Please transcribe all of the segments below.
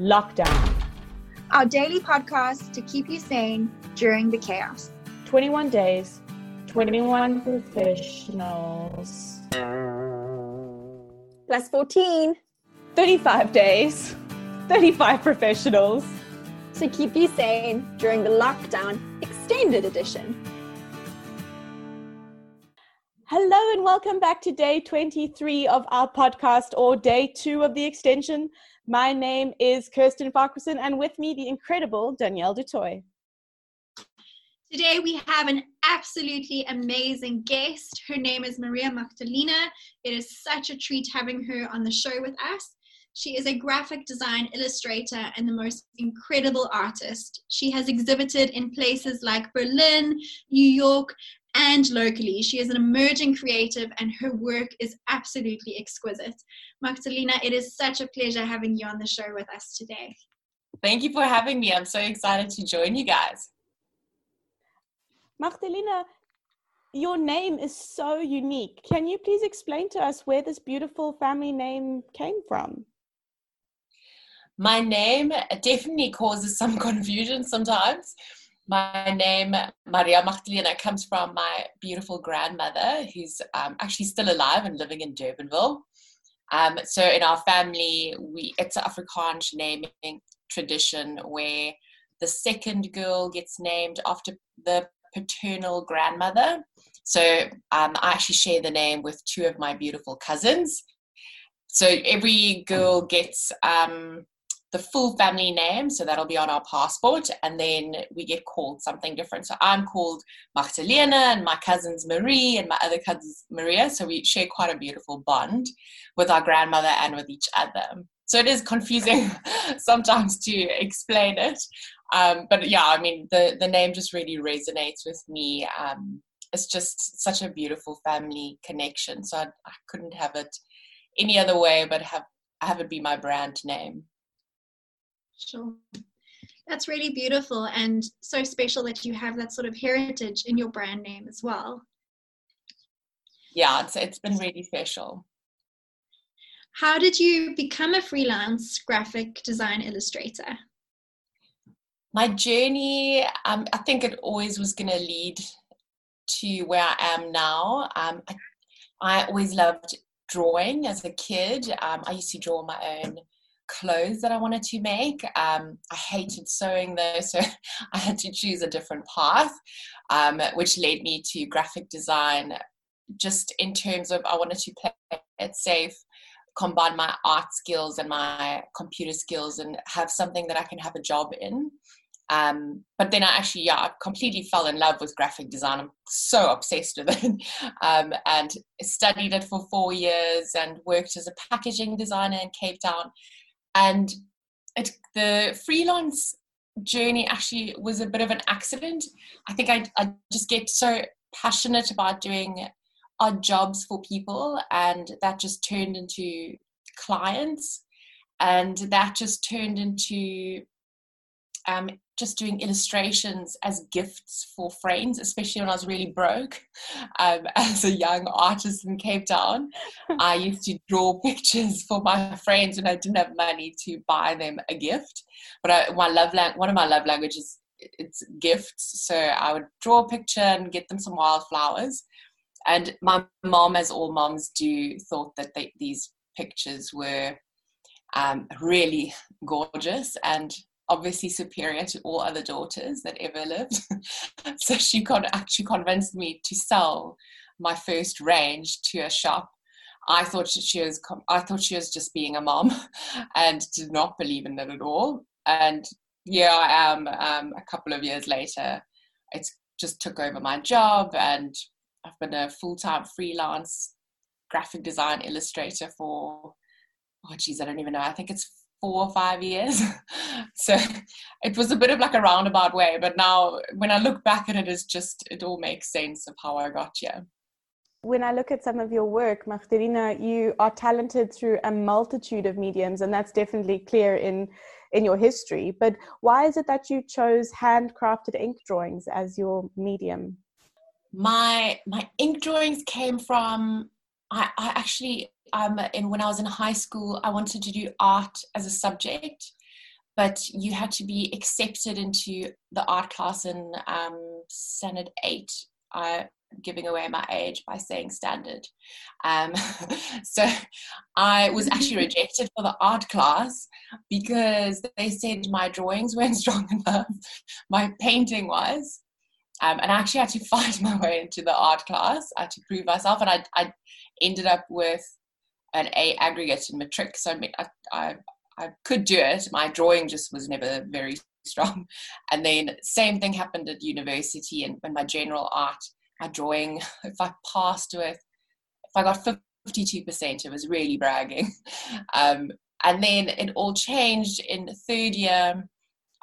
Lockdown. Our daily podcast to keep you sane during the chaos. 21 days, 21 professionals. Plus 14. 35 days, 35 professionals. To keep you sane during the lockdown extended edition. Hello and welcome back to day 23 of our podcast or day two of the extension. My name is Kirsten Farquharson and with me the incredible Danielle du Toit. Today we have an absolutely amazing guest. Her name is Maria Magdalena. It is such a treat having her on the show with us. She is a graphic design illustrator and the most incredible artist. She has exhibited in places like Berlin, New York, and locally. She is an emerging creative and her work is absolutely exquisite. Magdalena, it is such a pleasure having you on the show with us today. Thank you for having me. I'm so excited to join you guys. Magdalena, your name is so unique. Can you please explain to us where this beautiful family name came from? My name definitely causes some confusion sometimes. My name, Maria Magdalena, comes from my beautiful grandmother, who's um, actually still alive and living in Durbanville. Um, so in our family, we it's an Afrikaans naming tradition where the second girl gets named after the paternal grandmother. So um, I actually share the name with two of my beautiful cousins. So every girl gets um, the full family name, so that'll be on our passport, and then we get called something different. So I'm called Magdalena, and my cousin's Marie, and my other cousin's Maria. So we share quite a beautiful bond with our grandmother and with each other. So it is confusing sometimes to explain it, um, but yeah, I mean the the name just really resonates with me. Um, it's just such a beautiful family connection. So I, I couldn't have it any other way but have have it be my brand name. Sure. That's really beautiful and so special that you have that sort of heritage in your brand name as well. Yeah, it's it's been really special. How did you become a freelance graphic design illustrator? My journey, um, I think it always was going to lead to where I am now. Um, I, I, always loved drawing as a kid. Um, I used to draw my own clothes that I wanted to make. Um, I hated sewing though, so I had to choose a different path, um, which led me to graphic design. Just in terms of, I wanted to play it safe, combine my art skills and my computer skills, and have something that I can have a job in. Um, but then I actually, yeah, I completely fell in love with graphic design. I'm so obsessed with it, um, and studied it for four years and worked as a packaging designer in Cape Town and it, the freelance journey actually was a bit of an accident. I think I, I just get so passionate about doing odd jobs for people, and that just turned into clients, and that just turned into um, just doing illustrations as gifts for friends, especially when I was really broke. Um, as a young artist in Cape Town, I used to draw pictures for my friends when I didn't have money to buy them a gift. But I, my love lang- one of my love languages it's gifts. So I would draw a picture and get them some wildflowers. And my mom, as all moms do, thought that they, these pictures were um, really gorgeous and obviously superior to all other daughters that ever lived. so she con- actually convinced me to sell my first range to a shop. I thought she was I thought she was just being a mom, and did not believe in it at all. And here I am, um, a couple of years later. It's just took over my job, and I've been a full time freelance graphic design illustrator for oh geez, I don't even know. I think it's four or five years. so it was a bit of like a roundabout way, but now when I look back at it, it's just, it all makes sense of how I got here. When I look at some of your work, Magdalena, you are talented through a multitude of mediums, and that's definitely clear in in your history. But why is it that you chose handcrafted ink drawings as your medium? My my ink drawings came from I, I actually um, in when I was in high school, I wanted to do art as a subject. but you had to be accepted into the art class in um, standard eight. I giving away my age by saying standard. Um, so I was actually rejected for the art class because they said my drawings weren't strong enough, my painting was. Um, and I actually had to fight my way into the art class. I had to prove myself, and I, I ended up with an A aggregate in matric. So I, I, I could do it. My drawing just was never very strong. And then same thing happened at university, and when my general art my drawing, if I passed with, if I got 52%, it was really bragging. Um, and then it all changed in third year.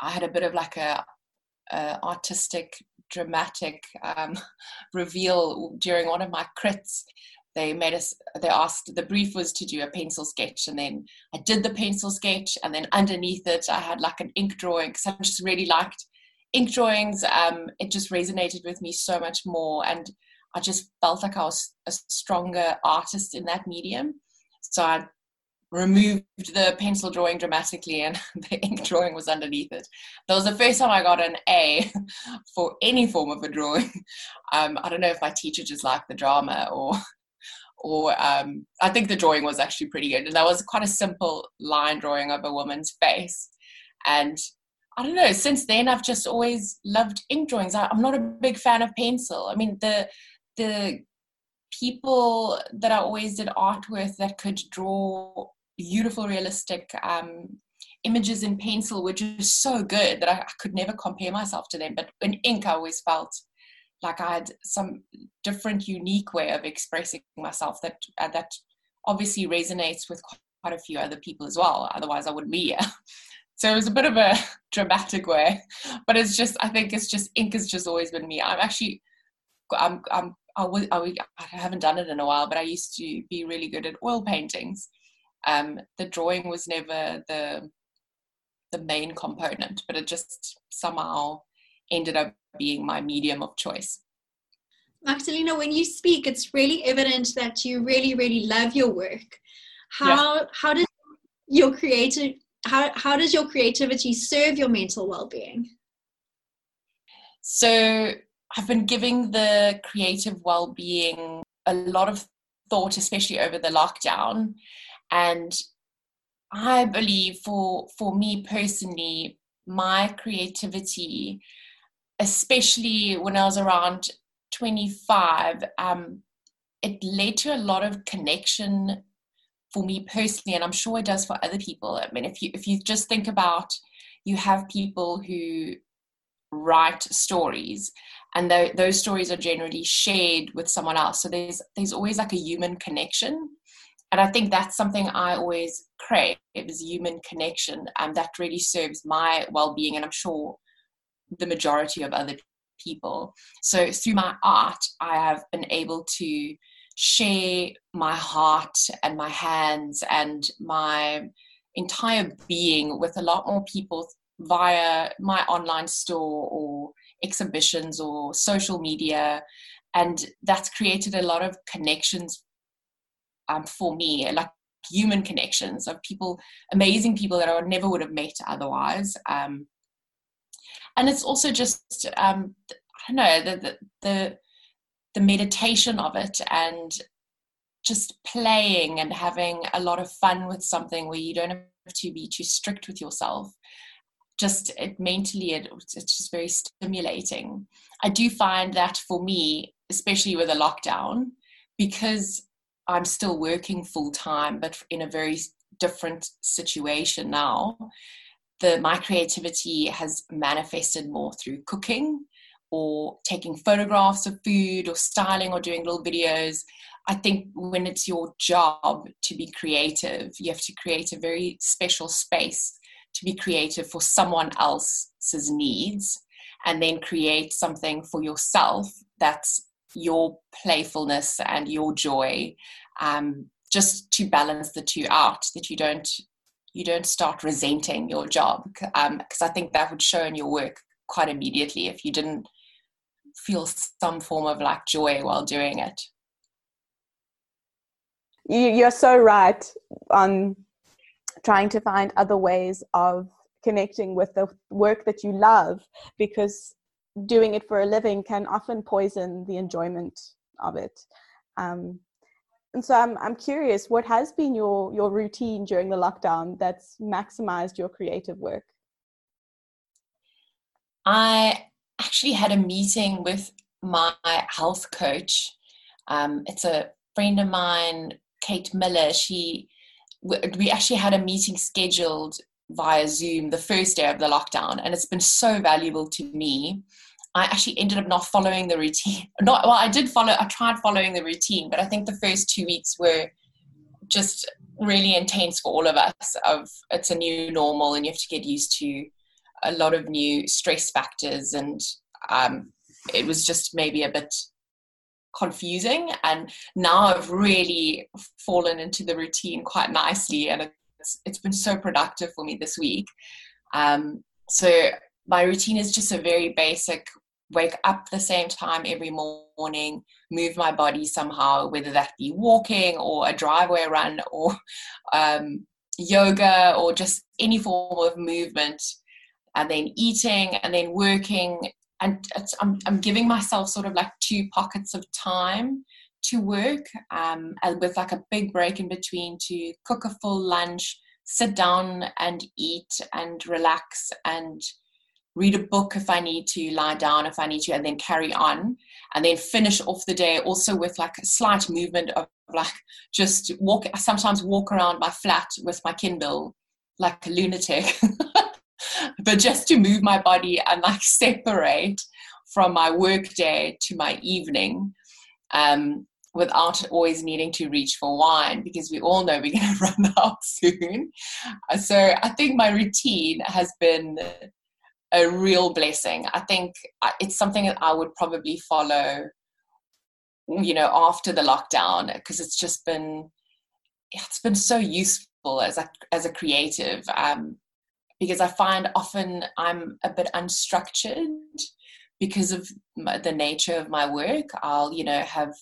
I had a bit of like a, a artistic, dramatic um, reveal during one of my crits. They made us. They asked. The brief was to do a pencil sketch, and then I did the pencil sketch, and then underneath it, I had like an ink drawing because I just really liked ink drawings, um, it just resonated with me so much more. And I just felt like I was a stronger artist in that medium. So I removed the pencil drawing dramatically and the ink drawing was underneath it. That was the first time I got an A for any form of a drawing. Um, I don't know if my teacher just liked the drama or or um, I think the drawing was actually pretty good. And that was quite a simple line drawing of a woman's face. And I don't know. Since then, I've just always loved ink drawings. I, am not a big fan of pencil. I mean, the the people that I always did art with that could draw beautiful, realistic um, images in pencil were just so good that I, I could never compare myself to them. But in ink, I always felt like I had some different, unique way of expressing myself that uh, that obviously resonates with quite a few other people as well. Otherwise, I wouldn't be here. So it was a bit of a dramatic way, but it's just I think it's just ink has just always been me. I'm actually I'm I'm I, was, I, haven't done it in a while, but I used to be really good at oil paintings. Um, the drawing was never the the main component, but it just somehow ended up being my medium of choice. Magdalena, when you speak, it's really evident that you really, really love your work. How yeah. how does your creative how, how does your creativity serve your mental well-being so i've been giving the creative well-being a lot of thought especially over the lockdown and i believe for for me personally my creativity especially when i was around 25 um, it led to a lot of connection for me personally, and I'm sure it does for other people. I mean, if you if you just think about, you have people who write stories, and th- those stories are generally shared with someone else. So there's there's always like a human connection, and I think that's something I always crave is human connection, and that really serves my well-being, and I'm sure the majority of other people. So through my art, I have been able to share my heart and my hands and my entire being with a lot more people via my online store or exhibitions or social media and that's created a lot of connections um, for me like human connections of people amazing people that i would never would have met otherwise um, and it's also just um, i don't know the, the, the the meditation of it and just playing and having a lot of fun with something where you don't have to be too strict with yourself. Just it mentally it, it's just very stimulating. I do find that for me especially with a lockdown because i'm still working full time but in a very different situation now the my creativity has manifested more through cooking or taking photographs of food or styling or doing little videos. I think when it's your job to be creative, you have to create a very special space to be creative for someone else's needs and then create something for yourself that's your playfulness and your joy um, just to balance the two out that you don't you don't start resenting your job because um, i think that would show in your work quite immediately if you didn't feel some form of like joy while doing it. You, you're so right on trying to find other ways of connecting with the work that you love because doing it for a living can often poison the enjoyment of it. Um, and so I'm, I'm curious, what has been your, your routine during the lockdown that's maximized your creative work? I actually had a meeting with my health coach. Um, it's a friend of mine, Kate Miller. She, we actually had a meeting scheduled via Zoom the first day of the lockdown, and it's been so valuable to me. I actually ended up not following the routine. Not well, I did follow. I tried following the routine, but I think the first two weeks were just really intense for all of us. Of it's a new normal, and you have to get used to a lot of new stress factors, and um, it was just maybe a bit confusing. And now I've really fallen into the routine quite nicely, and it's it's been so productive for me this week. Um, so my routine is just a very basic wake up the same time every morning, move my body somehow, whether that be walking or a driveway run or um, yoga or just any form of movement, and then eating and then working. And I'm, I'm giving myself sort of like two pockets of time to work um, with like a big break in between to cook a full lunch, sit down and eat and relax and read a book if I need to, lie down if I need to, and then carry on, and then finish off the day also with like a slight movement of like just walk. I sometimes walk around my flat with my Kindle like a lunatic, but just to move my body and like separate from my work day to my evening. Um, without always needing to reach for wine because we all know we're going to run out soon. So I think my routine has been a real blessing. I think it's something that I would probably follow, you know, after the lockdown because it's just been it's been so useful as a as a creative. Um, because I find often I'm a bit unstructured because of the nature of my work. I'll you know have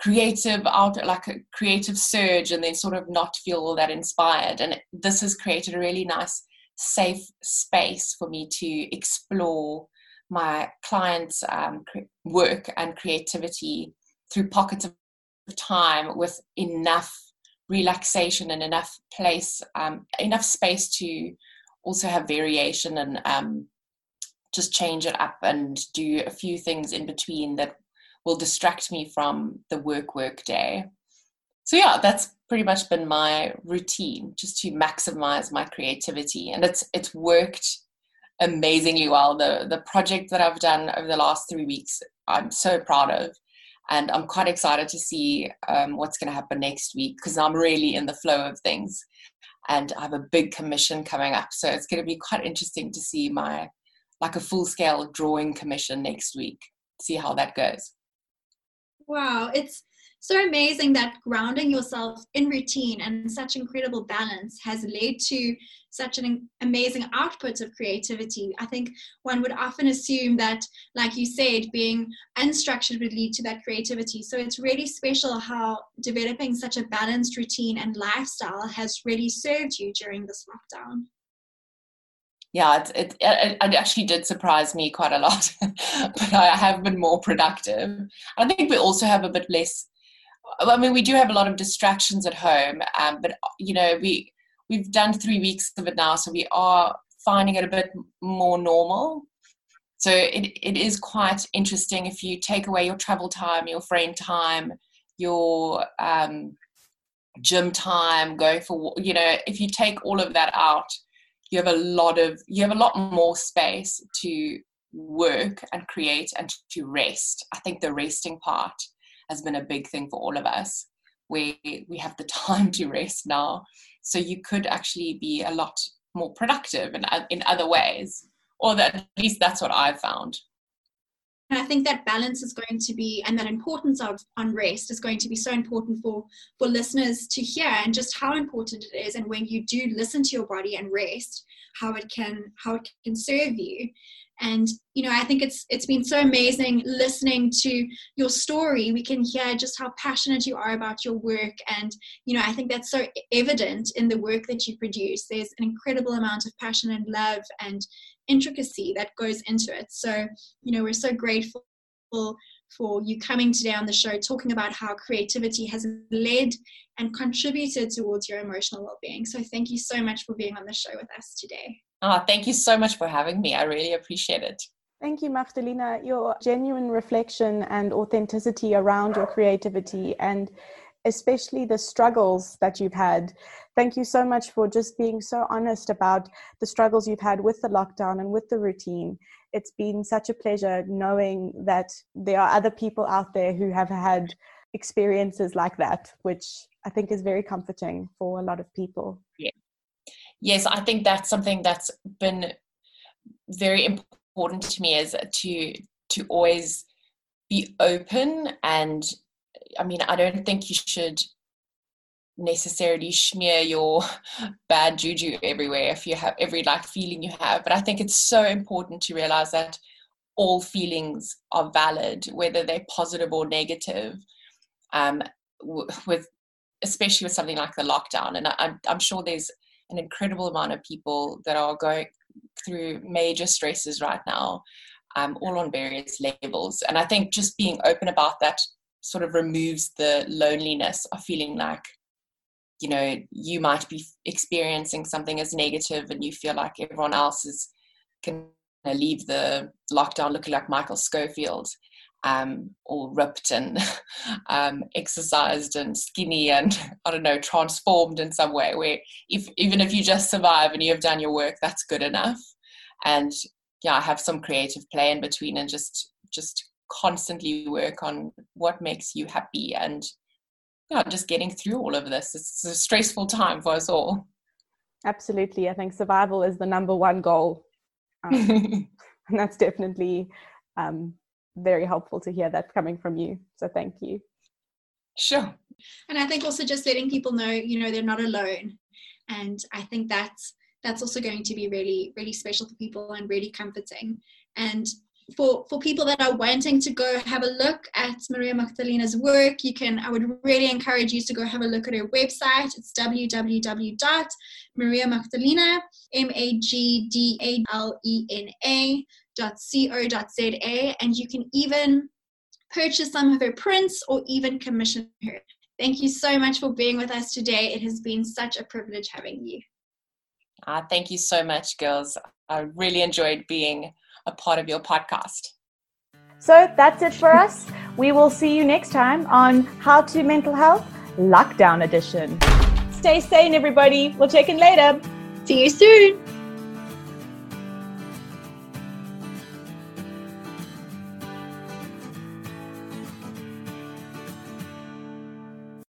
creative out like a creative surge and then sort of not feel all that inspired and this has created a really nice safe space for me to explore my clients' um, work and creativity through pockets of time with enough relaxation and enough place, um, enough space to also have variation and um, just change it up and do a few things in between that will distract me from the work work day. So yeah, that's pretty much been my routine just to maximize my creativity. And it's it's worked amazingly well. The the project that i've done over the last three weeks i'm so proud of. And i'm quite excited to see um, what's going to happen next week because i'm really in the flow of things. And i have a big commission coming up. So it's going to be quite interesting to see my like a full scale drawing commission next week see how that goes. Wow it's so amazing that grounding yourself in routine and such incredible balance has led to such an amazing output of creativity. I think one would often assume that, like you said, being unstructured would lead to that creativity. So it's really special how developing such a balanced routine and lifestyle has really served you during this lockdown yeah, it, it, it, actually did surprise me quite a lot, but I have been more productive. I think we also have a bit less I mean, we do have a lot of distractions at home, um, but you know, we we've done three weeks of it now, so we are finding it a bit more normal. So it, it is quite interesting if you take away your travel time, your frame time, your um, gym time, going for you know, if you take all of that out, you have a lot of you have a lot more space to work and create and to rest. I think the resting part has been a big thing for all of us. Where we have the time to rest now. So you could actually be a lot more productive in, in other ways or that, at least that's what i've found I think that balance is going to be, and that importance of on rest is going to be so important for for listeners to hear, and just how important it is. And when you do listen to your body and rest, how it can how it can serve you. and you know i think it's it's been so amazing listening to your story we can hear just how passionate you are about your work and you know i think that's so evident in the work that you produce there's an incredible amount of passion and love and intricacy that goes into it so you know we're so grateful for you coming today on the show talking about how creativity has led and contributed towards your emotional well-being so thank you so much for being on the show with us today Oh, thank you so much for having me. I really appreciate it. Thank you, Magdalena. Your genuine reflection and authenticity around your creativity and especially the struggles that you've had. Thank you so much for just being so honest about the struggles you've had with the lockdown and with the routine. It's been such a pleasure knowing that there are other people out there who have had experiences like that, which I think is very comforting for a lot of people. Yeah yes, I think that's something that's been very important to me is to to always be open and I mean I don't think you should necessarily smear your bad juju everywhere if you have every like feeling you have but I think it's so important to realize that all feelings are valid whether they're positive or negative um, with especially with something like the lockdown and I, I'm sure there's an incredible amount of people that are going through major stresses right now, um, all on various levels. And I think just being open about that sort of removes the loneliness of feeling like, you know, you might be experiencing something as negative and you feel like everyone else is can leave the lockdown looking like Michael Scofield um, all ripped and um, exercised and skinny and I don't know transformed in some way. Where if even if you just survive and you have done your work, that's good enough. And yeah, have some creative play in between and just just constantly work on what makes you happy and yeah, just getting through all of this. It's a stressful time for us all. Absolutely, I think survival is the number one goal, um, and that's definitely um, very helpful to hear that coming from you. So thank you. Sure. And I think also just letting people know, you know, they're not alone. And I think that's that's also going to be really, really special for people and really comforting. And for for people that are wanting to go have a look at Maria Magdalena's work, you can. I would really encourage you to go have a look at her website. It's www.mariamagdalena m a g d a l e n a co.za and you can even purchase some of her prints or even commission her. Thank you so much for being with us today. It has been such a privilege having you. Uh, thank you so much, girls. I really enjoyed being a part of your podcast. So that's it for us. We will see you next time on How to Mental Health Lockdown Edition. Stay sane, everybody. We'll check in later. See you soon.